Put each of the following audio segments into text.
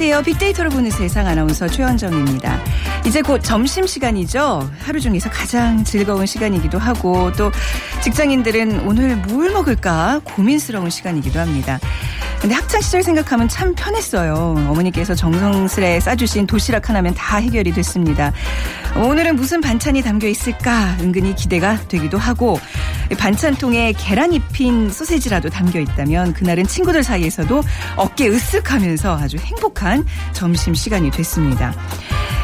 안녕하세요. 빅데이터로 보는 세상 아나운서 최현정입니다. 이제 곧 점심 시간이죠. 하루 중에서 가장 즐거운 시간이기도 하고 또 직장인들은 오늘 뭘 먹을까 고민스러운 시간이기도 합니다. 근데 학창 시절 생각하면 참 편했어요. 어머니께서 정성스레 싸주신 도시락 하나면 다 해결이 됐습니다. 오늘은 무슨 반찬이 담겨 있을까 은근히 기대가 되기도 하고 반찬통에 계란 입힌 소세지라도 담겨 있다면 그날은 친구들 사이에서도 어깨 으쓱하면서 아주 행복한 점심 시간이 됐습니다.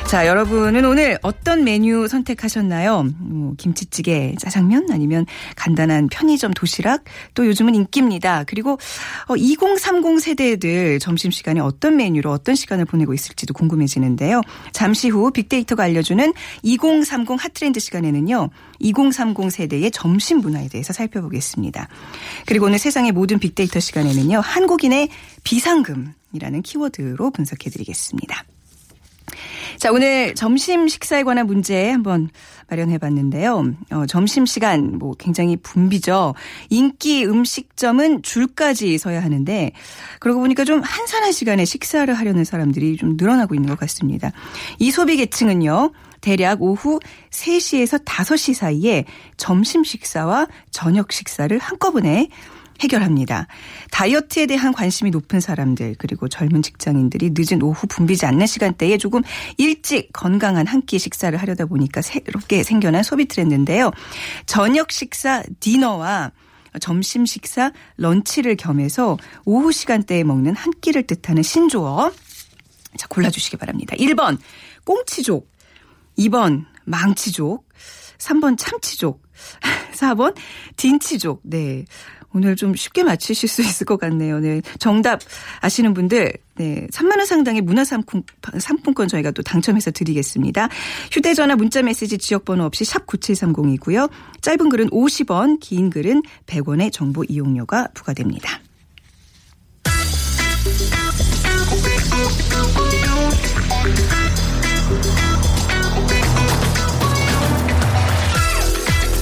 자, 여러분은 오늘 어떤 메뉴 선택하셨나요? 뭐, 김치찌개, 짜장면 아니면 간단한 편의점 도시락 또 요즘은 인기입니다. 그리고 2030 세대들 점심시간에 어떤 메뉴로 어떤 시간을 보내고 있을지도 궁금해지는데요. 잠시 후 빅데이터가 알려주는 2030 핫트렌드 시간에는요. 2030 세대의 점심 문화에 대해서 살펴보겠습니다. 그리고 오늘 세상의 모든 빅데이터 시간에는요. 한국인의 비상금이라는 키워드로 분석해드리겠습니다. 자, 오늘 점심 식사에 관한 문제 한번 마련해 봤는데요. 어, 점심 시간 뭐 굉장히 붐비죠. 인기 음식점은 줄까지 서야 하는데 그러고 보니까 좀 한산한 시간에 식사를 하려는 사람들이 좀 늘어나고 있는 것 같습니다. 이 소비 계층은요. 대략 오후 3시에서 5시 사이에 점심 식사와 저녁 식사를 한꺼번에 해결합니다. 다이어트에 대한 관심이 높은 사람들 그리고 젊은 직장인들이 늦은 오후 붐비지 않는 시간대에 조금 일찍 건강한 한 끼 식사를 하려다 보니까 새롭게 생겨난 소비 트렌드인데요. 저녁 식사 디너와 점심 식사 런치를 겸해서 오후 시간대에 먹는 한 끼를 뜻하는 신조어 자 골라주시기 바랍니다. 1번 꽁치족 2번 망치족 3번 참치족 4번 딘치족 네. 오늘 좀 쉽게 맞히실 수 있을 것 같네요. 네. 정답 아시는 분들, 네. 3만 원 상당의 문화 상품권 저희가 또 당첨해서 드리겠습니다. 휴대 전화 문자 메시지 지역 번호 없이 샵 9730이고요. 짧은 글은 50원, 긴 글은 100원의 정보 이용료가 부과됩니다.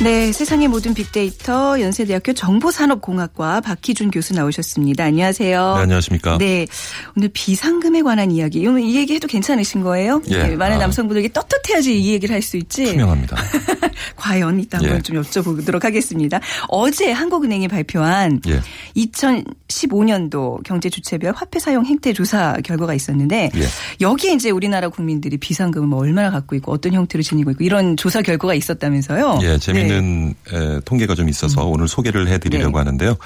네, 세상의 모든 빅데이터 연세대학교 정보산업공학과 박희준 교수 나오셨습니다. 안녕하세요. 네, 안녕하십니까. 네, 오늘 비상금에 관한 이야기. 이 얘기 해도 괜찮으신 거예요? 예. 네, 많은 아. 남성분들에게 떳떳해야지 이 얘기를 할 수 있지. 투명합니다. 과연 이따 한번 예. 좀 여쭤보도록 하겠습니다. 어제 한국은행이 발표한 예. 2015년도 경제주체별 화폐 사용 행태 조사 결과가 있었는데 예. 여기에 이제 우리나라 국민들이 비상금을 뭐 얼마나 갖고 있고 어떤 형태로 지니고 있고 이런 조사 결과가 있었다면서요. 예, 재미 있는 에, 통계가 좀 있어서 오늘 소개를 해드리려고 하는데요.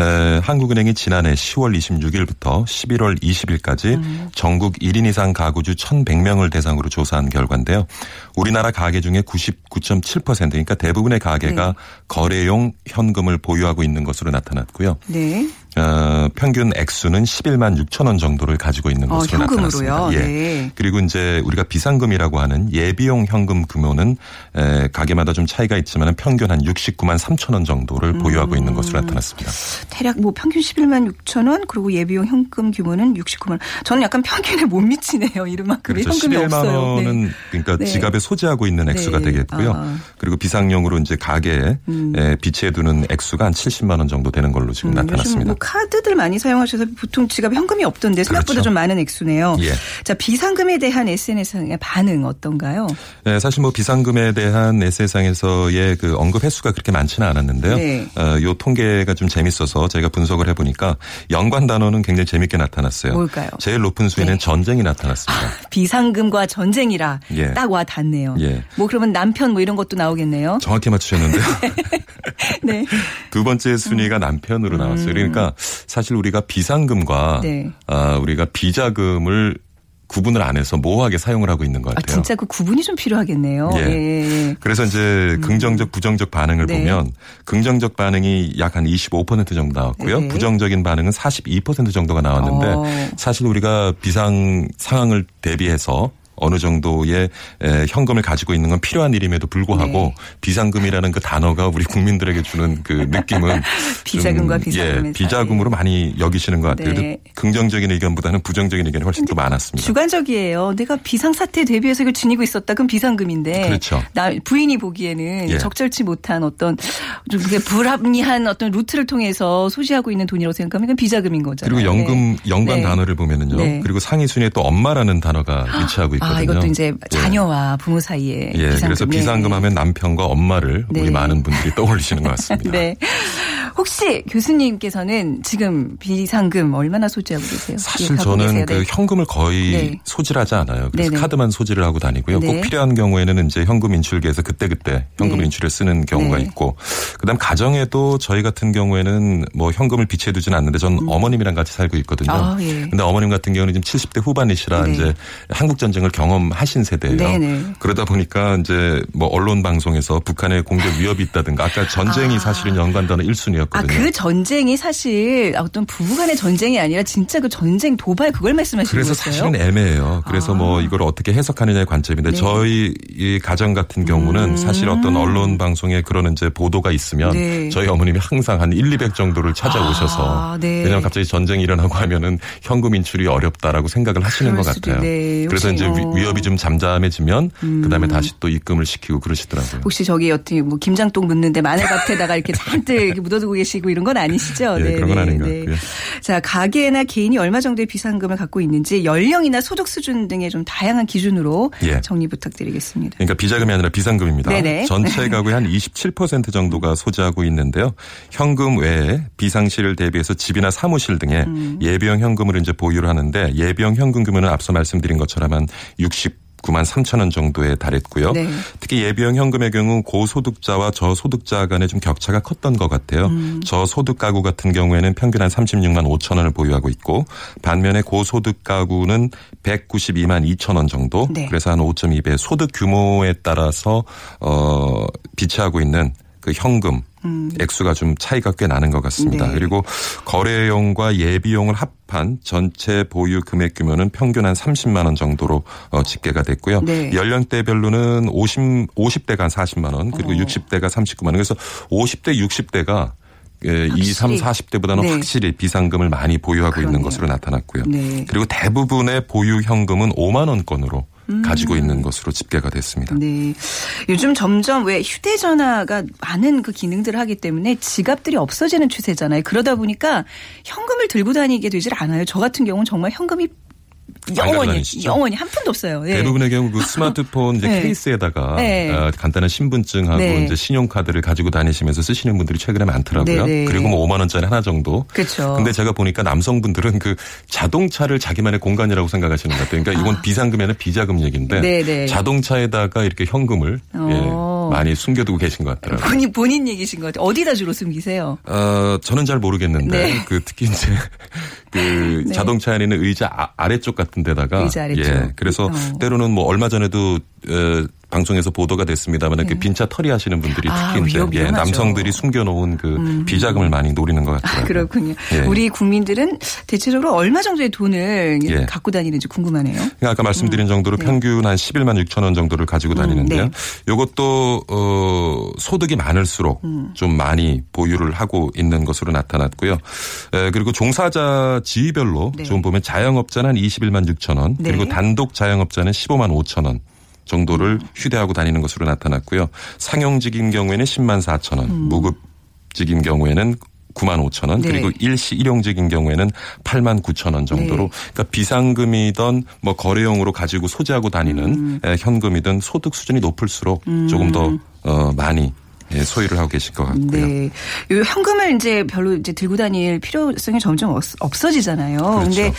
에, 한국은행이 지난해 10월 26일부터 11월 20일까지 전국 1인 이상 가구주 1,100명을 대상으로 조사한 결과인데요. 우리나라 가계 중에 99.7% 그러니까 대부분의 가계가 거래용 현금을 보유하고 있는 것으로 나타났고요. 네. 어, 평균 액수는 11만 6천 원 정도를 가지고 있는 어, 것으로 현금으로요? 나타났습니다. 예. 네. 그리고 이제 우리가 비상금이라고 하는 예비용 현금 규모는 에, 가게마다 좀 차이가 있지만 평균 한 69만 3천 원 정도를 음. 보유하고 있는 것으로 나타났습니다. 대략 뭐 평균 11만 6천 원 그리고 예비용 현금 규모는 69만 원. 저는 약간 평균에 못 미치네요. 이름만큼의 그렇죠. 현금이 11만 없어요. 원은 네. 그러니까 네. 지갑에 소지하고 있는 액수가 네. 되겠고요. 아. 그리고 비상용으로 이제 가게에 음. 에, 비치해 두는 액수가 한 70만 원 정도 되는 걸로 지금 음, 나타났습니다. 뭐 카드들 많이 사용하셔서 보통 지갑에 현금이 없던데 생각보다 그렇죠. 좀 많은 액수네요. 예. 자 비상금에 대한 SNS상의 반응 어떤가요? 네, 사실 뭐 비상금에 대한 SNS상에서의 그 언급 횟수가 그렇게 많지는 않았는데요. 네. 어, 요 통계가 좀 재밌어서 저희가 분석을 해보니까 연관 단어는 굉장히 재밌게 나타났어요. 뭘까요? 제일 높은 수에는 네. 전쟁이 나타났습니다. 비상금과 전쟁이라 예. 딱 와 닿네요. 예. 뭐 그러면 남편 뭐 이런 것도 나오겠네요. 정확히 맞추셨는데요. 네. 두 번째 순위가 남편으로 나왔어요. 그러니까 사실 우리가 비상금과 음. 네. 아, 우리가 비자금을 구분을 안 해서 모호하게 사용을 하고 있는 것아 같아요. 진짜 그 구분이 좀 필요하겠네요. 예. 예. 예. 그래서 이제 긍정적, 부정적 반응을 네. 보면 긍정적 반응이 약 한 25% 정도 나왔고요. 네. 부정적인 반응은 42% 정도가 나왔는데 어. 사실 우리가 비상 상황을 대비해서 어느 정도의 에, 현금을 가지고 있는 건 필요한 일임에도 불구하고 네. 비상금이라는 그 단어가 우리 국민들에게 주는 그 느낌은 비자금과 좀, 비상금의 예, 비자금으로 많이 여기시는 것 같아요. 네. 긍정적인 의견보다는 부정적인 의견이 훨씬 더 많았습니다. 주관적이에요. 내가 비상사태에 대비해서 이걸 지니고 있었다. 그럼 비상금인데. 그렇죠. 나 부인이 보기에는 예. 적절치 못한 어떤 좀 불합리한 어떤 루트를 통해서 소지하고 있는 돈이라고 생각하면 이건 비자금인 거잖아요. 그리고 연금 네. 연관 네. 단어를 보면은요. 네. 그리고 상위 순위에 또 엄마라는 단어가 위치하고 있 거든요. 아, 이것도 이제 예. 자녀와 부모 사이에 예, 비상금. 그래서 네. 비상금 하면 남편과 엄마를 네. 우리 많은 분들이 떠올리시는 것 같습니다. 네. 혹시 교수님께서는 지금 비상금 얼마나 소지하고 계세요? 사실 예, 저는 계세요? 그 네. 현금을 거의 네. 소지하지 않아요. 그래서 네네. 카드만 소지를 하고 다니고요. 네. 꼭 필요한 경우에는 이제 현금 인출기에서 그때그때 현금 네. 인출에 쓰는 경우가 네. 있고 그다음 가정에도 저희 같은 경우에는 뭐 현금을 비치해 두지는 않는데 전 어머님이랑 같이 살고 있거든요. 음. 아, 예. 근데 어머님 같은 경우는 지금 70대 후반이시라 네. 이제 한국 전쟁을 경험하신 세대예요. 네네. 그러다 보니까 이제 뭐 언론 방송에서 북한의 공격 위협이 있다든가 아까 전쟁이 아. 사실은 연관 단어 1순위였거든요. 아, 그 전쟁이 사실 어떤 부부간의 전쟁이 아니라 진짜 그 전쟁 도발 그걸 말씀하시는 그래서 거예요? 사실은 애매해요. 그래서 뭐 이걸 어떻게 해석하느냐의 관점인데 아. 네. 저희 이 가정 같은 경우는 사실 어떤 언론 방송에 그런 이제 보도가 있으면 음. 네. 저희 어머님이 항상 한 1, 200 정도를 찾아오셔서 아, 네. 왜냐하면 갑자기 전쟁이 일어나고 하면은 현금 인출이 어렵다라고 생각을 하시는 것 같아요. 네. 그래서 이제 뭐- 음. 위- 위협이 좀 잠잠해지면 그다음에 다시 또 입금을 시키고 그러시더라고요. 혹시 저기 어떻게 뭐 김장동 묻는데 마늘밭에다가 이렇게 잔뜩 이렇게 묻어두고 계시고 이런 건 아니시죠? 예, 그런 건 아닌 것 같고요. 자, 가게나 개인이 얼마 정도의 비상금을 갖고 있는지 연령이나 소득 수준 등의 좀 다양한 기준으로 예. 정리 부탁드리겠습니다. 그러니까 비자금이 아니라 비상금입니다. 네네. 전체 가구의 한 27% 정도가 소지하고 있는데요. 현금 외에 비상시를 대비해서 집이나 사무실 등에 음. 예비형 현금을 이제 보유를 하는데 예비형 현금 규모는 앞서 말씀드린 것처럼 한 60. 9만 3천 원 정도에 달했고요. 네. 특히 예비형 현금의 경우 고소득자와 저소득자 간에 좀 격차가 컸던 것 같아요. 음. 저소득 가구 같은 경우에는 평균 한 36만 5천 원을 보유하고 있고 반면에 고소득 가구는 192만 2천 원 정도. 네. 그래서 한 5.2배 소득 규모에 따라서 어 비치하고 있는 그 현금 액수가 좀 차이가 꽤 나는 것 같습니다. 음. 네. 그리고 거래용과 예비용을 합한 전체 보유 금액 규모는 평균 한 30만 원 정도로 어, 집계가 됐고요. 네. 연령대별로는 50 50대가 한 40만 원, 그리고 어. 60대가 39만 원. 그래서 50대, 60대가 예, 2, 3, 확실히. 40대보다는 네. 확실히 비상금을 많이 보유하고 그러네요. 있는 것으로 나타났고요. 네. 그리고 대부분의 보유 현금은 5만 원권으로 가지고 있는 것으로 집계가 됐습니다. 음. 네. 요즘 점점 왜 휴대전화가 많은 그 기능들을 하기 때문에 지갑들이 없어지는 추세잖아요. 그러다 보니까 현금을 들고 다니게 되질 않아요. 저 같은 경우는 정말 현금이 영원히? 영원히 한 푼도 없어요. 예. 대부분의 경우 그 스마트폰 이제 네. 케이스에다가 네. 어, 간단한 신분증하고 네. 이제 신용카드를 가지고 다니시면서 쓰시는 분들이 최근에 많더라고요. 네, 네. 그리고 뭐 5만 원짜리 하나 정도. 그렇죠. 근데 제가 보니까 남성분들은 그 자동차를 자기만의 공간이라고 생각하시는 것 같아요. 그러니까 이건 비상금이 아니라 비자금 얘기인데 네, 네. 자동차에다가 이렇게 현금을 어. 예, 많이 숨겨두고 계신 것 같더라고요. 본인 본인 얘기신 것 같아요. 어디다 주로 숨기세요? 어, 저는 잘 모르겠는데 네. 그 특히 이제 그 네. 자동차 안에 있는 의자 아, 아래쪽 같은 데다가 의자 아래쪽. 예. 그래서 어. 때로는 뭐 얼마 전에도 어, 방송에서 보도가 됐습니다만 그 빈차 털이 하시는 분들이 네. 아, 특히 예. 음. 남성들이 숨겨놓은 그 비자금을 많이 노리는 것 아, 같더라고요. 그렇군요. 예. 우리 국민들은 대체적으로 얼마 정도의 돈을 예. 갖고 다니는지 궁금하네요. 그러니까 아까 말씀드린 정도로 평균 한 11만 6천 원 정도를 가지고 다니는데요. 네. 이것도 어 소득이 많을수록 음. 좀 많이 보유를 하고 있는 것으로 나타났고요. 에, 그리고 종사자 지위별로 네. 좀 보면 자영업자는 한 21만 6천 원, 네. 그리고 단독 자영업자는 15만 5천 원. 정도를 음. 휴대하고 다니는 것으로 나타났고요. 상용직인 경우에는 10만 4천 원, 음. 무급직인 경우에는 9만 5천 원 네. 그리고 일시 일용직인 경우에는 8만 9천 원 정도로 네. 그러니까 비상금이든 뭐 거래용으로 가지고 소지하고 다니는 음. 에, 현금이든 소득 수준이 높을수록 조금 더 어, 많이 예, 소유를 하고 계실 것 같고요. 네. 요 현금을 이제 별로 이제 들고 다닐 필요성이 점점 없- 없어지잖아요. 그렇죠. 근데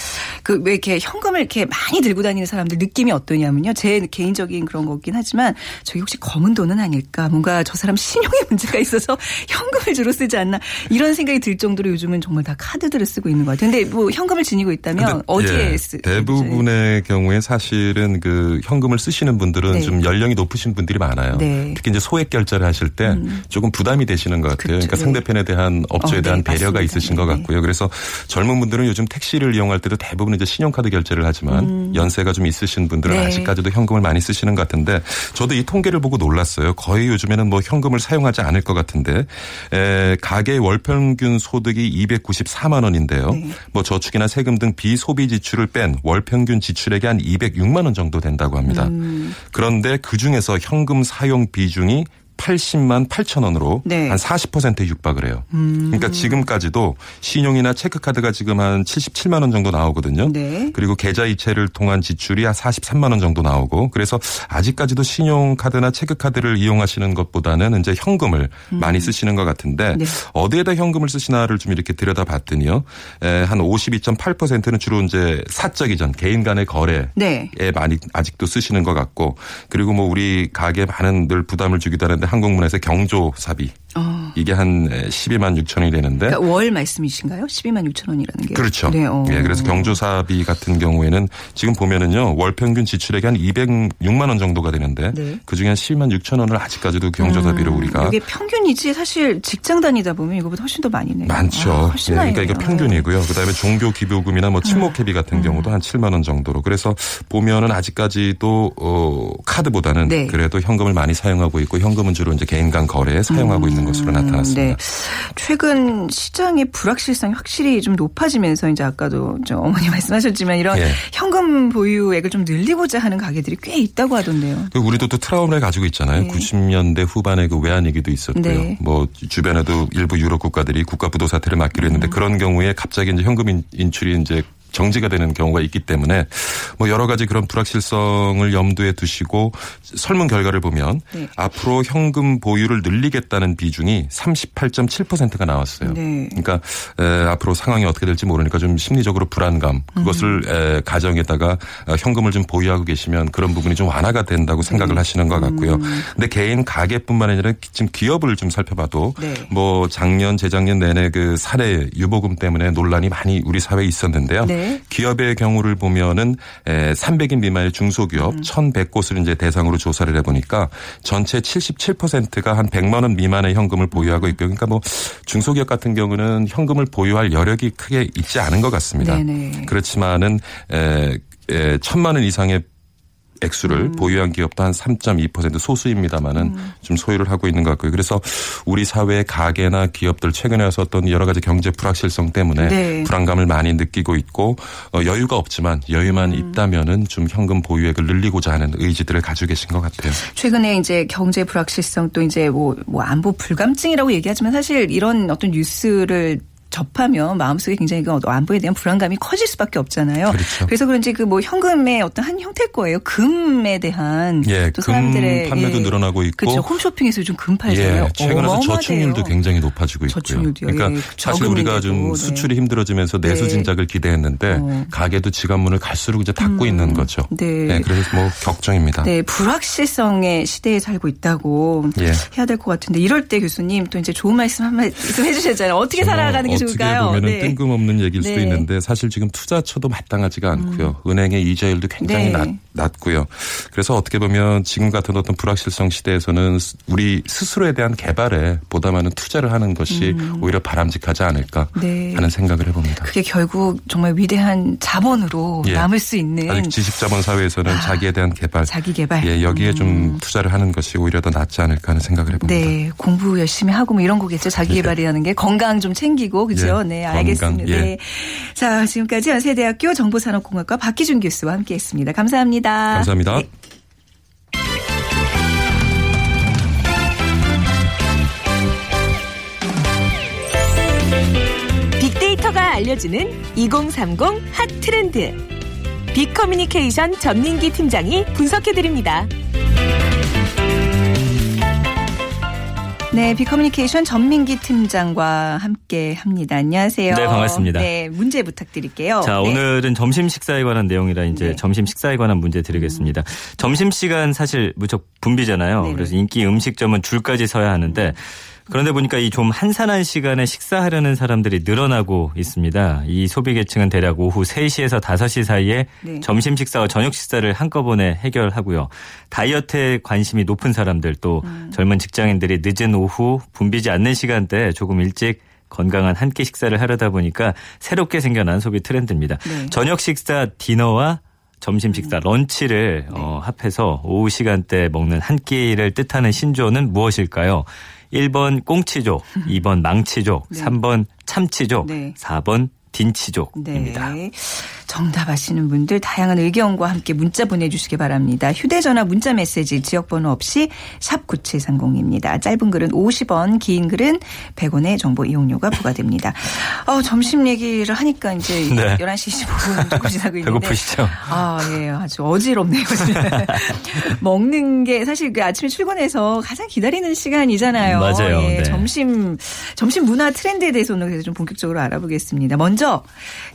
그왜 이렇게 현금을 이렇게 많이 들고 다니는 사람들 느낌이 어떠냐면요. 제 개인적인 그런 거긴 하지만 저기 혹시 검은 돈은 아닐까? 뭔가 저 사람 신용에 문제가 있어서 현금을 주로 쓰지 않나? 이런 생각이 들 정도로 요즘은 정말 다 카드들을 쓰고 있는 것 같아요. 근데 뭐 현금을 지니고 있다면 어디에 예, 쓰? 대부분의 경우에 사실은 그 현금을 쓰시는 분들은 네. 좀 연령이 높으신 분들이 많아요. 네. 특히 이제 소액 결제를 하실 때 조금 부담이 되시는 것 같아요. 그러니까 네. 상대편에 대한 업체에 어, 대한 네, 배려가 맞습니다. 있으신 것 네, 네. 같고요. 그래서 젊은 분들은 요즘 택시를 이용할 때도 대부분 이제 신용카드 결제를 하지만 연세가 좀 있으신 분들은 음. 네. 아직까지도 현금을 많이 쓰시는 것 같은데 저도 이 통계를 보고 놀랐어요. 거의 요즘에는 뭐 현금을 사용하지 않을 것 같은데 에, 가계 월 평균 소득이 294만 원인데요. 네. 뭐 저축이나 세금 등 비소비 지출을 뺀 월 평균 지출액이 한 206만 원 정도 된다고 합니다. 음. 그런데 그 중에서 현금 사용 비중이 80만 8천 원으로 네. 음. 한 40%에 육박을 해요. 그러니까 지금까지도 신용이나 체크카드가 지금 한 77만 원 정도 나오거든요. 네. 그리고 계좌 이체를 통한 지출이 한 43만 원 정도 나오고 그래서 아직까지도 신용카드나 체크카드를 이용하시는 것보다는 이제 현금을 많이 쓰시는 것 같은데 음. 네. 어디에다 현금을 쓰시나를 좀 이렇게 들여다봤더니요. 에, 한 52.8%는 주로 이제 사적 이전 개인 간의 거래에 네. 많이 아직도 쓰시는 것 같고 그리고 뭐 우리 가게 많은 늘 부담을 주기도 하는데 한국문화에서 경조사비 어. 이게 한 12만 6천 원이 되는데 그러니까 월 말씀이신가요? 12만 6천 원이라는 게. 그렇죠. 네, 어. 예, 그래서 경조사비 같은 경우에는 지금 보면은요 월 평균 지출액이 한 206만 원 정도가 되는데 네. 그 중에 한 12만 6천 원을 아직까지도 경조사비로 우리가 이게 평균이지 사실 직장 다니다 보면 이거보다 훨씬 더 많이 내요. 많죠. 아, 훨씬 예, 그러니까 이게 내요. 평균이고요. 그다음에 종교 기부금이나 뭐 친목회비 음. 같은 경우도 한 7만 원 정도로. 그래서 보면은 아직까지도 어 카드보다는 네. 그래도 현금을 많이 사용하고 있고 현금은 주로 이제 개인 간 거래에 사용하고 있는 것으로 나타났습니다. 네. 최근 시장의 불확실성이 확실히 좀 높아지면서 이제 아까도 저 어머니 말씀하셨지만 이런 예. 현금 보유액을 좀 늘리고자 하는 가게들이 꽤 있다고 하던데요. 그 우리도 또 트라우마를 가지고 있잖아요. 네. 90년대 후반에 그 외환 위기도 있었고요. 네. 뭐 주변에도 일부 유럽 국가들이 국가 부도 사태를 맞기로 음. 했는데 그런 경우에 갑자기 이제 현금 인- 인출이 이제 정지가 되는 경우가 있기 때문에 뭐 여러 가지 그런 불확실성을 염두에 두시고 설문 결과를 보면 네. 앞으로 현금 보유를 늘리겠다는 비중이 38.7%가 나왔어요. 네. 그러니까 에, 앞으로 상황이 어떻게 될지 모르니까 좀 심리적으로 불안감 그것을 에, 가정에다가 어, 현금을 좀 보유하고 계시면 그런 부분이 좀 완화가 된다고 생각을 하시는 것 같고요. 근데 개인 가게뿐만 아니라 지금 기업을 좀 살펴봐도 네. 뭐 작년 재작년 내내 그 사례 유보금 때문에 논란이 많이 우리 사회에 있었는데요. 네. 기업의 경우를 보면은 에, 300인 미만의 중소기업 음. 1,100곳을 이제 대상으로 조사를 해보니까 전체 77%가 한 100만 원 미만의 현금을 보유하고 있고요. 그러니까 뭐 중소기업 같은 경우는 현금을 보유할 여력이 크게 있지 않은 것 같습니다. 네네. 그렇지만은 에, 에, 천만 원 이상의 액수를 음. 보유한 기업도 한 3.2% 소수입니다만은 좀 소유를 하고 있는 것 같고요. 그래서 우리 사회의 가게나 기업들 최근에 와서 어떤 여러 가지 경제 불확실성 때문에 네. 불안감을 많이 느끼고 있고 어, 여유가 없지만 여유만 음. 있다면은 좀 현금 보유액을 늘리고자 하는 의지들을 가지고 계신 것 같아요. 최근에 이제 경제 불확실성 또 이제 뭐, 뭐 안보 불감증이라고 얘기하지만 사실 이런 어떤 뉴스를 접하면 마음속에 굉장히 그 안보에 대한 불안감이 커질 수밖에 없잖아요. 그렇죠. 래서 그런지 그 뭐 현금의 어떤 한 형태일 거예요. 금에 대한 예, 또금 사람들의 판매도 늘어나고 있고 그렇죠. 홈쇼핑에서 요즘 금 팔잖아요. 예, 최근에 서 어마어마하대요. 저축률도 굉장히 높아지고 있고요. 저축률도요. 그러니까 예, 사실 우리가 좀 네. 수출이 힘들어지면서 내수 네. 진작을 기대했는데 어. 가게도 지갑문을 갈수록 이제 닫고 있는 거죠. 네. 그래서 뭐 걱정입니다. 네, 불확실성의 시대에 살고 있다고 예. 해야 될 것 같은데 이럴 때 교수님 또 이제 좋은 말씀 한 말씀 해주셨잖아요. 어떻게 정말 살아가는 게 어떻게? 보면은 네. 뜬금없는 얘기일 수도 네. 음. 있는데 사실 지금 투자처도 마땅하지가 않고요. 은행의 이자율도 굉장히 네. 낮, 낮고요. 그래서 어떻게 보면 지금 같은 어떤 불확실성 시대에서는 우리 스스로에 대한 개발에 보다 많은 투자를 하는 것이 오히려 바람직하지 않을까 음. 네. 하는 생각을 해봅니다. 그게 결국 정말 위대한 자본으로 예. 남을 수 있는 아직 지식 자본 사회에서는 자기에 대한 개발, 네. 자기 개발. 음. 예, 여기에 좀 투자를 하는 것이 오히려 더 낫지 않을까 하는 생각을 해봅니다. 네, 공부 열심히 하고 뭐 이런 거겠죠. 자기 개발이라는 게 건강 좀 챙기고 그죠? 예, 네, 건강, 알겠습니다. 예. 네. 자, 지금까지 연세대학교 정보산업공학과 박기준 교수와 함께 했습니다. 감사합니다. 감사합니다. 네. 알려주는 2030 핫 트렌드. 빅커뮤니케이션 전민기 팀장이 분석해드립니다. 네, 비커뮤니케이션 전민기 팀장과 함께 합니다. 안녕하세요. 네, 반갑습니다. 네, 문제 부탁드릴게요. 자, 네. 오늘은 점심 식사에 관한 내용이라 이제 네. 점심 식사에 관한 문제 드리겠습니다. 점심 시간 사실 무척 붐비잖아요. 네네. 그래서 인기 음식점은 줄까지 서야 하는데 그런데 보니까 이 좀 한산한 시간에 식사하려는 사람들이 늘어나고 있습니다. 이 소비 계층은 대략 오후 3시에서 5시 사이에 네. 점심 식사와 저녁 식사를 한꺼번에 해결하고요. 다이어트에 관심이 높은 사람들 또 음. 젊은 직장인들이 늦은 오후 붐비지 않는 시간대에 조금 일찍 건강한 한 끼 식사를 하려다 보니까 새롭게 생겨난 소비 트렌드입니다. 네. 음. 저녁 식사 디너와 점심 식사 런치를 네. 어, 합해서 오후 시간대 먹는 한 끼를 뜻하는 신조어는 무엇일까요? 1번 꽁치족, 2번 망치족, 네. 3번 참치족, 네. 4번 딘치족입니다. 네. 정답 아시는 분들 다양한 의견과 함께 문자 보내주시기 바랍니다. 휴대전화 문자 메시지 지역번호 없이 샵 9730입니다. 짧은 글은 50원, 긴 글은 100원의 정보 이용료가 부과됩니다. 어, 점심 얘기를 하니까 이제 네. 11시 25분 조금 지나고 있는데. 배고프시죠? 아, 예, 아주 어지럽네요. 먹는 게 사실 그 아침에 출근해서 가장 기다리는 시간이잖아요. 맞아요. 예, 네. 점심, 점심 문화 트렌드에 대해서 오늘 좀 본격적으로 알아보겠습니다. 먼저,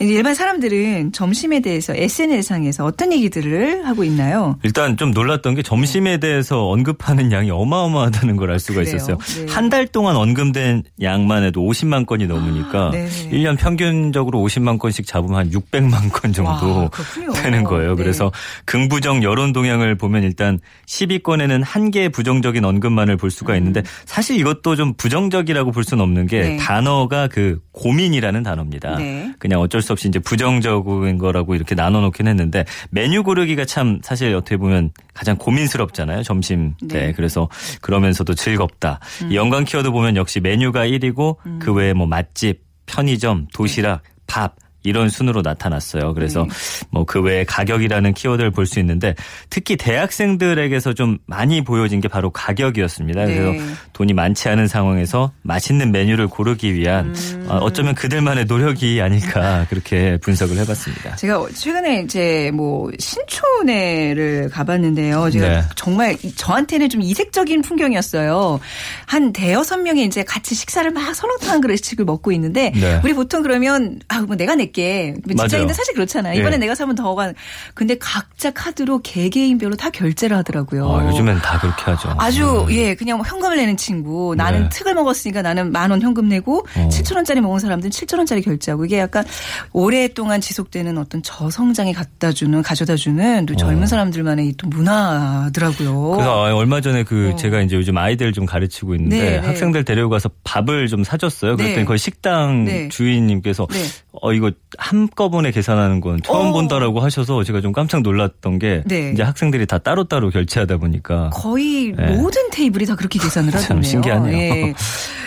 이제 일반 사람들은 점심에 대해서 SNS상에서 어떤 얘기들을 하고 있나요? 일단 좀 놀랐던 게 점심에 대해서 언급하는 양이 어마어마하다는 걸 알 수가 그래요? 있었어요. 네. 한달 동안 언급된 양만 해도 50만 건이 넘으니까 아, 네. 1년 평균적으로 50만 건씩 잡으면 한 600만 건 정도 와. 되는 거예요. 네. 그래서 긍부정 여론 동향을 보면 일단 10위권에는 한 개의 부정적인 언급만을 볼 수가 있는데 사실 이것도 좀 부정적이라고 볼 수는 없는 게 음. 네. 단어가 그 고민이라는 단어입니다. 네. 그냥 어쩔 수 없이 이제 부정적인 거라고 이렇게 나눠 놓긴 했는데 메뉴 고르기가 참 사실 어떻게 보면 가장 고민스럽잖아요. 점심 때. 네. 음. 그래서 그러면서도 즐겁다. 이 연관 키워드 보면 역시 메뉴가 1위고 그 외에 뭐 맛집, 편의점, 도시락, 밥 이런 순으로 나타났어요. 그래서 네. 뭐그 외에 가격이라는 키워드를 볼 수 있는데 특히 대학생들에게서 좀 많이 보여진 게 바로 가격이었습니다. 네. 그래서 돈이 많지 않은 상황에서 맛있는 메뉴를 고르기 위한 음. 어, 어쩌면 그들만의 노력이 아닐까 그렇게 분석을 해봤습니다. 제가 최근에 이제 뭐 신촌에를 가봤는데요. 제가 네. 정말 이- 저한테는 좀 이색적인 풍경이었어요. 한 대여섯 명이 이제 같이 식사를 막 설렁탕 한 그릇씩을 먹고 있는데 네. 우리 보통 그러면 아뭐 내가 낼게. 직장인들. 사실 그렇잖아요. 이번에 예. 내가 사면 더 가. 근데 각자 카드로 개개인별로 다 결제를 하더라고요. 아, 요즘엔 다 그렇게 하죠. 아주 음. 예 그냥 뭐 현금을 내는 친구 나는 네. 특을 먹었으니까 나는 만 원 현금 내고 어. 7천 원짜리 먹은 사람들은 7천 원짜리 결제하고 이게 약간 오랫동안 지속되는 어떤 저성장에 갖다주는 가져다주는 또 젊은 어. 사람들만의 또 문화더라고요. 그래서 아, 얼마 전에 그 어. 제가 이제 요즘 아이들 좀 가르치고 있는데 네, 네. 학생들 데려가서 밥을 좀 사줬어요. 그랬더니 네. 거기 식당 네. 주인님께서 네. 어 이거 한꺼번에 계산하는 건 처음 어. 본다라고 하셔서 제가 좀 깜짝 놀랐던 게 네. 이제 학생들이 다 따로따로 결제하다 보니까 거의 네. 모든 테이블이 다 그렇게 계산을 참 하던데요. 신기하네요. 예.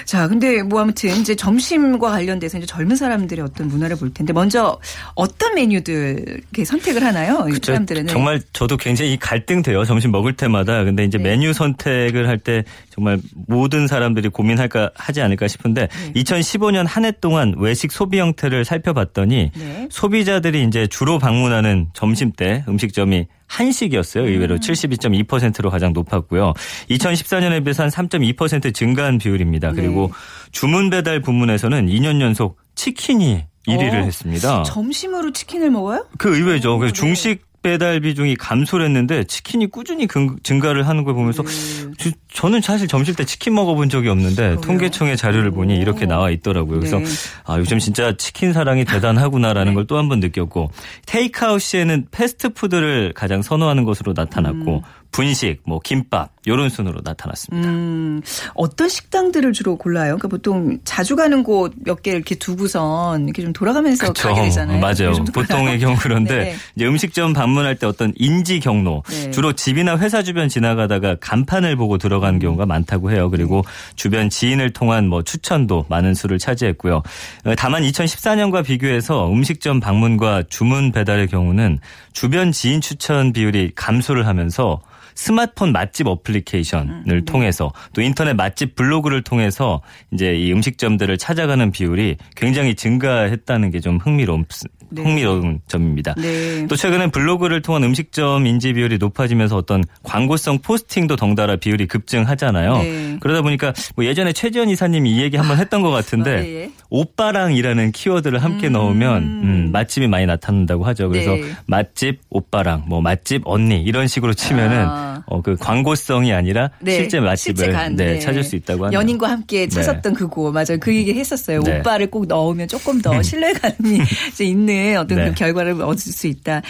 자, 근데 뭐 아무튼 이제 점심과 관련돼서 이제 젊은 사람들의 어떤 문화를 볼 텐데 먼저 어떤 메뉴들 이렇게 선택을 하나요? 이 그쵸. 사람들은 정말 저도 굉장히 갈등돼요. 점심 먹을 때마다. 근데 이제 네. 메뉴 선택을 할 때 정말 모든 사람들이 고민할까 하지 않을까 싶은데 네. 2015년 한 해 동안 외식 소비 형태를 살펴봤더니 네. 소비자들이 이제 주로 방문하는 점심 때 음식점이 한식이었어요. 의외로 72.2%로 가장 높았고요. 2014년에 비해서 한 3.2% 증가한 비율입니다. 그리고 주문 배달 부문에서는 2년 연속 치킨이 1위를 어, 했습니다. 점심으로 치킨을 먹어요? 그 의외죠. 그래서 네. 중식 배달 비중이 감소를 했는데 치킨이 꾸준히 근- 증가를 하는 걸 보면서 네. 저, 는 사실 점심 때 치킨 먹어본 적이 없는데 통계청의 자료를 보니 이렇게 나와 있더라고요. 그래서 네. 아, 요즘 진짜 치킨 사랑이 대단하구나라는 걸또 한 번 느꼈고 테이크아웃 시에는 패스트푸드를 가장 선호하는 것으로 나타났고 분식, 뭐 김밥 이런 순으로 나타났습니다. 음, 어떤 식당들을 주로 골라요? 그러니까 보통 자주 가는 곳 몇 개 이렇게 두고선 이렇게 좀 돌아가면서 그렇죠. 가게 되잖아요. 맞아요. 보통의? 경우 그런데 네. 이제 음식점 방문할 때 어떤 인지 경로 네. 주로 집이나 회사 주변 지나가다가 간판을 보고 음. 들어가는 경우가 많다고 해요. 그리고 주변 지인을 통한 뭐 추천도 많은 수를 차지했고요. 어, 다만 2014년과 비교해서 음식점 방문과 주문 배달의 경우는 주변 지인 추천 비율이 감소를 하면서 스마트폰 맛집 어플리케이션을 통해서 또 인터넷 맛집 블로그를 통해서 이제 이 음식점들을 찾아가는 비율이 굉장히 증가했다는 게 좀 흥미로운 네. 흥미로운 점입니다. 네. 또 최근에 블로그를 통한 음식점 인지 비율이 높아지면서 어떤 광고성 포스팅도 덩달아 비율이 급증하잖아요. 네. 그러다 보니까 뭐 예전에 최지원 이사님이 이 얘기 한번 했던 것 같은데 네, 예. 오빠랑이라는 키워드를 함께 넣으면 음, 맛집이 많이 나타난다고 하죠. 그래서 네. 맛집 오빠랑 뭐 맛집 언니 이런 식으로 치면은 아. 어, 그 광고성이 아니라 네, 실제 맛집을 네, 네. 찾을 수 있다고 하네요. 연인과 함께 찾았던 그곳 맞아요. 그 얘기 했었어요. 네. 오빠를 꼭 넣으면 조금 더 신뢰감이 이제 있는 어떤 네. 그 결과를 얻을 수 있다.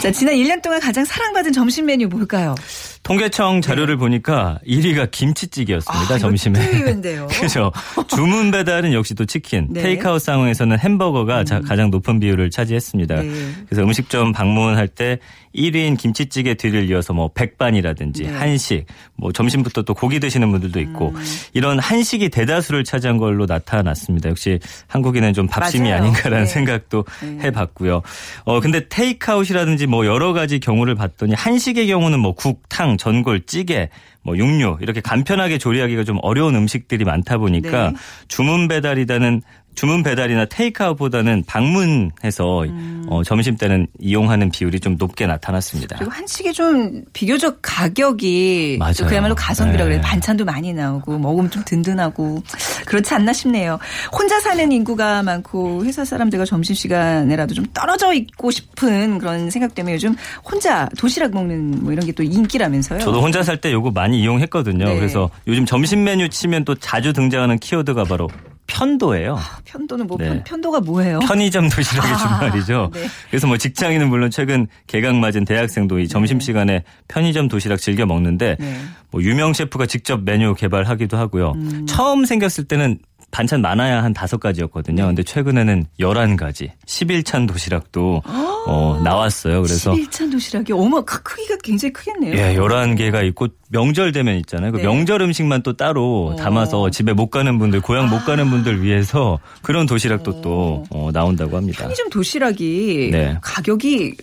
자 지난 1년 동안 가장 사랑받은 점심 메뉴 뭘까요? 통계청 자료를 보니까 1위가 김치찌개였습니다. 아, 점심에. 그죠. 주문 배달은 역시 또 치킨, 네. 테이크아웃 상황에서는 햄버거가 자- 가장 높은 비율을 차지했습니다. 네. 그래서 음식점 방문할 때 1위인 김치찌개 뒤를 이어서 뭐 백반이라든지 네. 한식, 뭐 점심부터 또 고기 드시는 분들도 있고 음. 이런 한식이 대다수를 차지한 걸로 나타났습니다. 역시 한국인은 좀 밥심이 맞아요. 아닌가라는 네. 생각도 해봤고요. 어 근데 테이크아웃이라든지 뭐 여러 가지 경우를 봤더니 한식의 경우는 뭐 국, 탕, 전골, 찌개, 뭐 육류 이렇게 간편하게 조리하기가 좀 어려운 음식들이 많다 보니까 네. 주문 배달이다는 주문 배달이나 테이크아웃보다는 방문해서 음. 어, 점심 때는 이용하는 비율이 좀 높게 나타났습니다. 그리고 한식이 좀 비교적 가격이 맞아요. 그야말로 가성비라 네. 그래요. 반찬도 많이 나오고 먹으면 좀 든든하고 그렇지 않나 싶네요. 혼자 사는 인구가 많고 회사 사람들과 점심 시간에라도 좀 떨어져 있고 싶은 그런 생각 때문에 요즘 혼자 도시락 먹는 뭐 이런 게 또 인기라면서요. 저도 혼자 살 때 요거 많이 이용했거든요. 네. 그래서 요즘 점심 메뉴 치면 또 자주 등장하는 키워드가 바로 편도예요. 편도는 뭐 네. 편, 편도가 뭐예요? 편의점 도시락의 아, 준 말이죠. 네. 그래서 뭐 직장인은 물론 최근 개강 맞은 대학생도 이 점심 시간에 편의점 도시락 즐겨 먹는데 네. 뭐 유명 셰프가 직접 메뉴 개발하기도 하고요. 음. 처음 생겼을 때는 반찬 많아야 한 다섯 가지였거든요. 근데 최근에는 11가지, 11찬 도시락도 어, 나왔어요. 그래서 11찬 도시락이 어머 크- 크기가 굉장히 크겠네요. 예, 11개가 있고 명절 되면 있잖아요. 그 네. 명절 음식만 또 따로 어. 담아서 집에 못 가는 분들, 고향 못 가는 분들 위해서 그런 도시락도 또 어, 나온다고 합니다. 편의점 도시락이 네. 가격이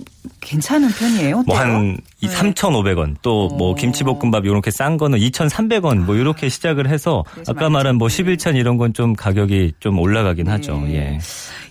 괜찮은 편이에요. 어때요? 뭐한 네. 3,500원 또뭐 어. 김치볶음밥 이렇게 싼 거는 2,300원 뭐 이렇게 시작을 해서 그래서 아까 말한 뭐 11찬 이런 건 좀 가격이 좀 올라가긴 네. 하죠. 예.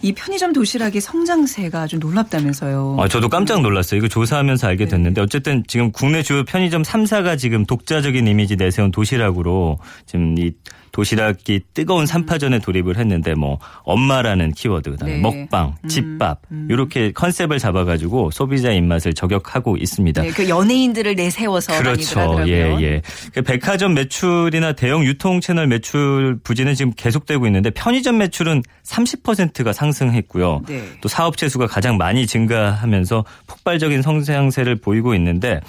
이 편의점 도시락의 성장세가 아주 놀랍다면서요. 아, 저도 깜짝 놀랐어요. 이거 조사하면서 알게 네. 됐는데 어쨌든 지금 국내 주요 편의점 3사가 지금 독자적인 이미지 내세운 도시락으로 지금 이 도시락이 뜨거운 삼파전에 돌입을 했는데 뭐 엄마라는 키워드 그다음에 네. 먹방, 집밥 이렇게 컨셉을 잡아가지고 소비자 입맛을 저격하고 있습니다. 네, 그 연예인들을 내세워서 그렇죠. 예, 예. 그 백화점 매출이나 대형 유통 채널 매출 부진은 지금 계속되고 있는데 편의점 매출은 30%가 상승했고요. 네. 또 사업체 수가 가장 많이 증가하면서 폭발적인 성장세를 보이고 있는데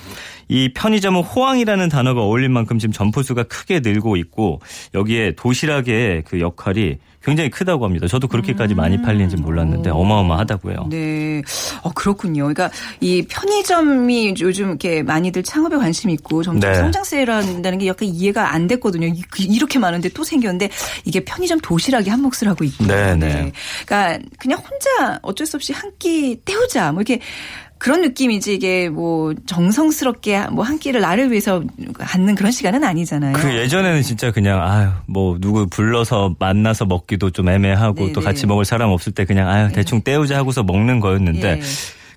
이 편의점은 호황이라는 단어가 어울릴 만큼 지금 점포 수가 크게 늘고 있고 여기 에 도시락의 그 역할이 굉장히 크다고 합니다. 저도 그렇게까지 많이 팔리는지 몰랐는데 어마어마하다고요. 음. 네. 어, 그렇군요. 그러니까 이 편의점이 요즘 이렇게 많이들 창업에 관심이 있고 점점 네. 성장세라는 게 약간 이해가 안 됐거든요. 이- 그- 이렇게 많은데 또 생겼는데 이게 편의점 도시락이 한 몫을 하고 있고. 네, 네. 그러니까 그냥 혼자 어쩔 수 없이 한 끼 때우자. 뭐 이렇게 그런 느낌이지 이게 뭐 정성스럽게 뭐 한 끼를 나를 위해서 갖는 그런 시간은 아니잖아요. 그 예전에는 진짜 그냥 아유 뭐 누구 불러서 만나서 먹기도 좀 애매하고 네, 또 네. 같이 먹을 사람 없을 때 그냥 아유 대충 때우자 하고서 먹는 거였는데 예.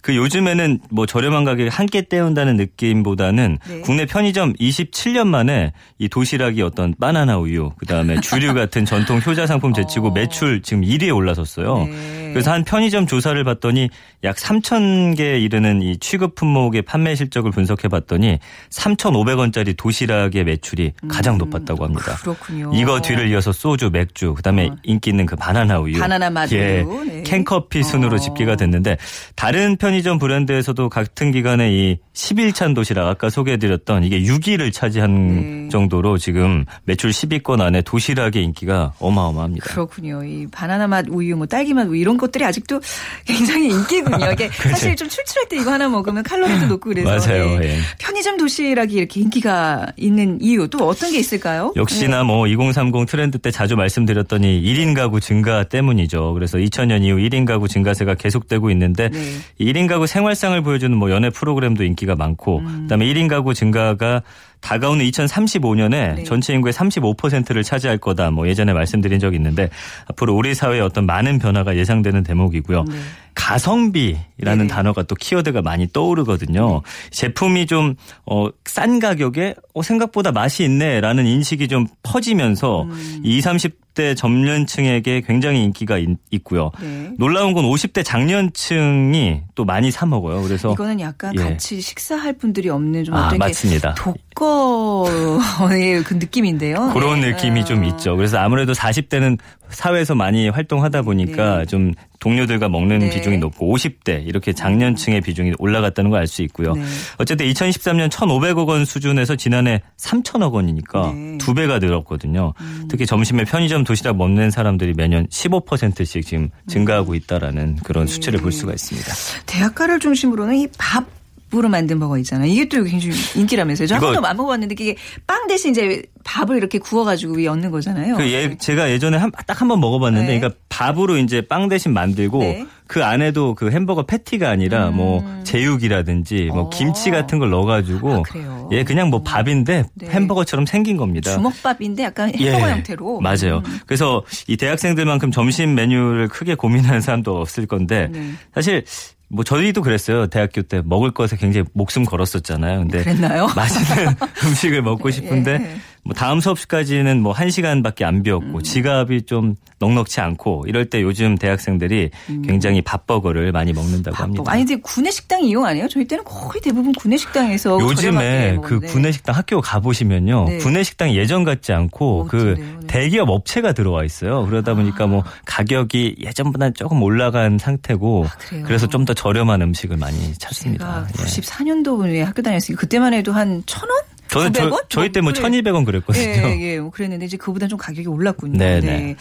그 요즘에는 뭐 저렴한 가격에 함께 때운다는 느낌보다는 네. 국내 편의점 27년 만에 이 도시락이 어떤 바나나 우유 그다음에 주류 같은 전통 효자 상품 제치고 어. 매출 지금 1위에 올라섰어요. 네. 그래서 한 편의점 조사를 봤더니 약 3천 개 이르는 이 취급 품목의 판매 실적을 분석해 봤더니 3,500원짜리 도시락의 매출이 가장 높았다고 합니다. 음, 그렇군요. 이거 뒤를 이어서 소주, 맥주, 그다음에 인기 있는 그 바나나 우유, 바나나 맛 예, 우유, 네. 캔커피 순으로 어. 집계가 됐는데 다른 편의점 브랜드에서도 같은 기간에 이 11찬 도시락 아까 소개해드렸던 이게 6위를 차지한 네. 정도로 지금 매출 10위권 안에 도시락의 인기가 어마어마합니다. 그렇군요. 이 바나나 맛 우유, 뭐 딸기 맛 우유 이런 것들이 아직도 굉장히 인기군요. 이게 사실 좀 출출할 때 이거 하나 먹으면 칼로리도 높고 그래서 맞아요. 네. 예. 편의점 도시락이 이렇게 인기가 있는 이유 또 어떤 게 있을까요? 역시나 뭐2030 트렌드 때 자주 말씀드렸더니 1인 가구 증가 때문이죠. 그래서 2000년 이후 1인 가구 증가세가 계속되고 있는데 네. 1인 가구 생활상을 보여주는 뭐 연애 프로그램도 인기가 많고 음. 그다음에 1인 가구 증가가 다가오는 2035년에 네. 전체 인구의 35%를 차지할 거다. 뭐 예전에 말씀드린 적이 있는데 앞으로 우리 사회에 어떤 많은 변화가 예상되는 대목이고요. 네. 가성비라는 네. 단어가 또 키워드가 많이 떠오르거든요. 제품이 좀, 어, 싼 가격에, 어, 생각보다 맛이 있네라는 인식이 좀 퍼지면서 음. 20, 30대 점년층에게 굉장히 인기가 있, 고요 네. 놀라운 건 50대 장년층이 또 많이 사 먹어요. 그래서 이거는 약간 예. 같이 식사할 분들이 없는 좀 아, 어떤 맞습니다. 게 독거의 그 느낌인데요. 그런 네. 느낌이 좀 어. 있죠. 그래서 아무래도 40대는 사회에서 많이 활동하다 보니까 네. 좀 동료들과 먹는 네. 비중이 높고 50대 이렇게 장년층의 비중이 올라갔다는 걸 알 수 있고요. 네. 어쨌든 2013년 1,500억 원 수준에서 지난해 3천억 원이니까 네. 두 배가 늘었거든요. 음. 특히 점심에 편의점 도시락 먹는 사람들이 매년 15%씩 지금 증가하고 있다라는 그런 네. 수치를 볼 수가 있습니다. 대학가를 중심으로는 이밥 으로 만든 버거 있잖아요. 이게 또 굉장히 인기라면서요. 저 한 번도 안 먹어봤는데 이게 빵 대신 이제 밥을 이렇게 구워가지고 위에 얹는 거잖아요. 그 예, 제가 예전에 딱 한 번 먹어봤는데, 네. 그러니까 밥으로 이제 빵 대신 만들고 네. 그 안에도 그 햄버거 패티가 아니라 뭐 제육이라든지 뭐 어. 김치 같은 걸 넣어가지고 아, 그래요? 예 그냥 뭐 밥인데 네. 햄버거처럼 생긴 겁니다. 주먹밥인데 약간 햄버거 예, 형태로. 맞아요. 음. 그래서 이 대학생들만큼 점심 메뉴를 크게 고민하는 사람도 없을 건데 네. 사실 뭐 저희도 그랬어요. 대학교 때 먹을 것에 굉장히 목숨 걸었었잖아요. 근데 그랬나요? 맛있는 음식을 먹고 싶은데 예. 뭐 다음 수업 시까지는 뭐한 시간밖에 안 비었고 음. 지갑이 좀 넉넉치 않고 이럴 때 요즘 대학생들이 굉장히 밥버거를 많이 먹는다고 합니다. 음. 아니 근데 구내 식당 이용 안 해요? 저희 때는 거의 대부분 구내 식당에서 요즘에 그 먹는데. 구내 식당 학교 가 보시면요. 네. 구내 식당이 예전 같지 않고 어, 그? 네. 대기업 업체가 들어와 있어요. 그러다 보니까 뭐 가격이 예전보다 조금 올라간 상태고 아? 그래서 좀 더 저렴한 음식을 많이 찾습니다. 제가 예. 94년도에 학교 다녔으니까 그때만 해도 한 천 원? 저는 저, 900원? 저 희 때뭐 그래. 1200원 그랬거든요. 예, 예, 뭐 그랬는데 이제 그보다 좀 가격이 올랐군요. 네, 네.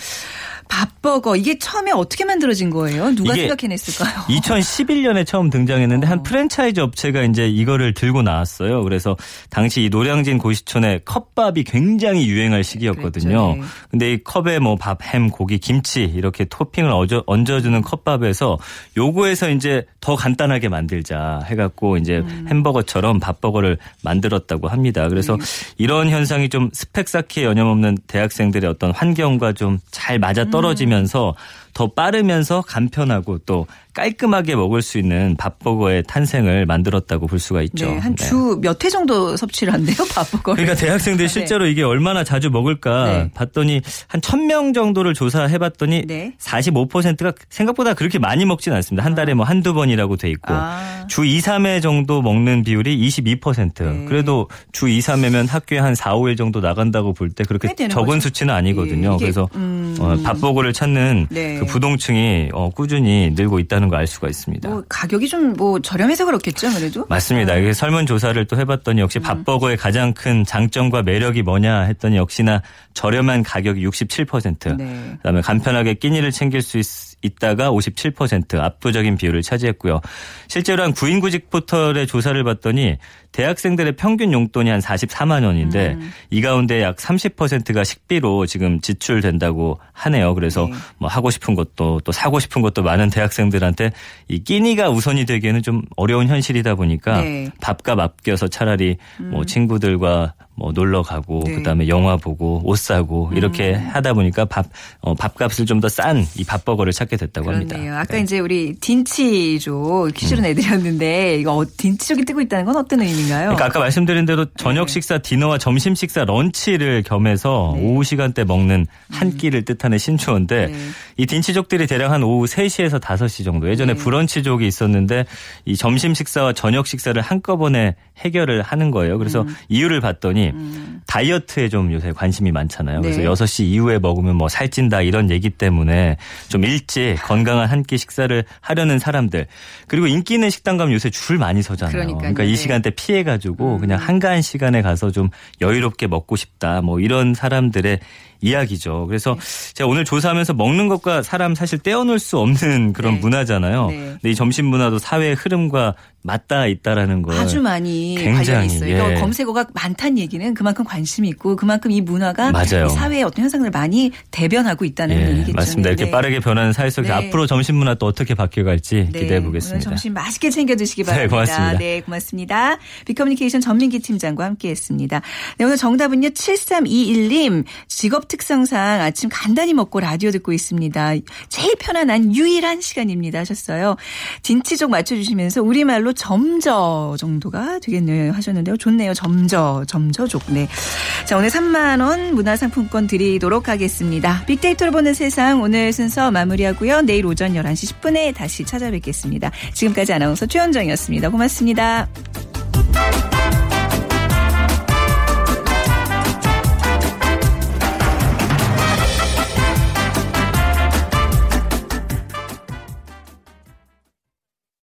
밥버거 이게 처음에 어떻게 만들어진 거예요? 누가 생각해냈을까요? 2011년에 처음 등장했는데 어. 한 프랜차이즈 업체가 이제 이거를 들고 나왔어요. 그래서 당시 이 노량진 고시촌에 컵밥이 굉장히 유행할 시기였거든요. 그랬죠, 네. 근데 이 컵에 뭐 밥, 햄, 고기, 김치 이렇게 토핑을 얹어, 얹어주는 컵밥에서 요거에서 이제 더 간단하게 만들자 해갖고 이제 음. 햄버거처럼 밥버거를 만들었다고 합니다. 그래서 네. 이런 현상이 좀 스펙 쌓기에 여념없는 대학생들의 어떤 환경과 좀 잘 맞아 떨 어지면서 더 빠르면서 간편하고 또 깔끔하게 먹을 수 있는 밥버거의 탄생을 만들었다고 볼 수가 있죠. 네, 한 네. 주몇 회 정도 섭취를 한대요, 밥버거를. 그러니까 대학생들 실제로 이게 얼마나 자주 먹을까 네. 봤더니 한 1000명 정도를 조사해 봤더니 네. 45%가 생각보다 그렇게 많이 먹진 않습니다. 한 달에 뭐 한두 번이라고 돼 있고 아. 주 2, 3회 정도 먹는 비율이 22%. 네. 그래도 주 2, 3회면 학교에 한 4, 5일 정도 나간다고 볼 때 그렇게 적은 거죠. 수치는 아니거든요. 예, 이게, 그래서 음. 어, 밥버거를 찾는 네. 그 부동층이 어, 꾸준히 늘고 있다는 걸 알 수가 있습니다. 뭐 가격이 좀 뭐 저렴해서 그렇겠죠, 그래도. 맞습니다. 이게 설문 조사를 또 해봤더니 역시 음. 밥버거의 가장 큰 장점과 매력이 뭐냐 했더니 역시나 저렴한 가격이 67%. 네. 그다음에 간편하게 끼니를 챙길 수 있, 있다가 57% 압도적인 비율을 차지했고요. 실제로 한 구인구직 포털의 조사를 봤더니 대학생들의 평균 용돈이 한 44만 원인데 음. 이 가운데 약 30%가 식비로 지금 지출된다고 하네요. 그래서 네. 뭐 하고 싶은 것도 또 사고 싶은 것도 많은 대학생들한테 이 끼니가 우선이 되기에는 좀 어려운 현실이다 보니까 네. 음. 밥값 아껴서 차라리 뭐 친구들과 뭐 놀러 가고 네. 음. 그다음에 영화 보고 옷 사고 이렇게 하다 보니까 밥 어, 밥값을 좀 더 싼 이 밥버거를 찾게 됐다고 합니다. 그렇네요. 아까 네. 음. 이제 우리 딘치족 퀴즈를 내드렸는데 이거 어, 딘치족이 뜨고 있다는 건 어떤 의미인가요? 그러니까 아까 말씀드린 대로 저녁 식사, 디너와 점심 식사, 런치를 겸해서 네. 오후 시간대 먹는 한 끼를 뜻하는 신조어인데 네. 이 딘치족들이 대략 한 오후 3시에서 5시 정도 예전에 네. 브런치족이 있었는데 이 점심 식사와 저녁 식사를 한꺼번에 해결을 하는 거예요. 그래서 음. 이유를 봤더니 님. 음. 다이어트에 좀 요새 관심이 많잖아요. 그래서 네. 6시 이후에 먹으면 뭐 살찐다 이런 얘기 때문에 좀 일찍 건강한 한 끼 식사를 하려는 사람들 그리고 인기 있는 식당 가면 요새 줄 많이 서잖아요. 그러니까요. 그러니까 이 네. 음. 시간대 피해 가지고 그냥 한가한 시간에 가서 좀 여유롭게 먹고 싶다 뭐 이런 사람들의 이야기죠. 그래서 제가 오늘 조사하면서 먹는 것과 사람 사실 떼어놓을 수 없는 그런 네. 문화잖아요. 네. 근데 이 점심 문화도 사회의 흐름과 맞닿아 있다라는 걸 아주 많이 굉장히, 관련이 있어요. 예. 검색어가 많다는 얘기는 그만큼 관심이 있고 그만큼 이 문화가 맞아요. 이 사회의 어떤 현상들을 많이 대변하고 있다는 예, 얘기겠죠. 맞습니다. 이렇게 네. 빠르게 변하는 사회 속에서 네. 앞으로 점심 문화 또 어떻게 바뀌어갈지 네, 기대해 오늘 보겠습니다. 점심 맛있게 챙겨 드시기 네, 바랍니다. 고맙습니다. 네, 고맙습니다. 비커뮤니케이션 전민기 팀장과 함께했습니다. 네, 오늘 정답은요 7321님 직업 특성상 아침 간단히 먹고 라디오 듣고 있습니다. 제일 편안한 유일한 시간입니다 하셨어요. 진치족 맞춰주시면서 우리말로 점저 정도가 되겠네요 하셨는데요. 좋네요. 점저 점저족. 네. 자 오늘 3만 원 문화상품권 드리도록 하겠습니다. 빅데이터로 보는 세상 오늘 순서 마무리하고요. 내일 오전 11시 10분에 다시 찾아뵙겠습니다. 지금까지 아나운서 최현정이었습니다. 고맙습니다.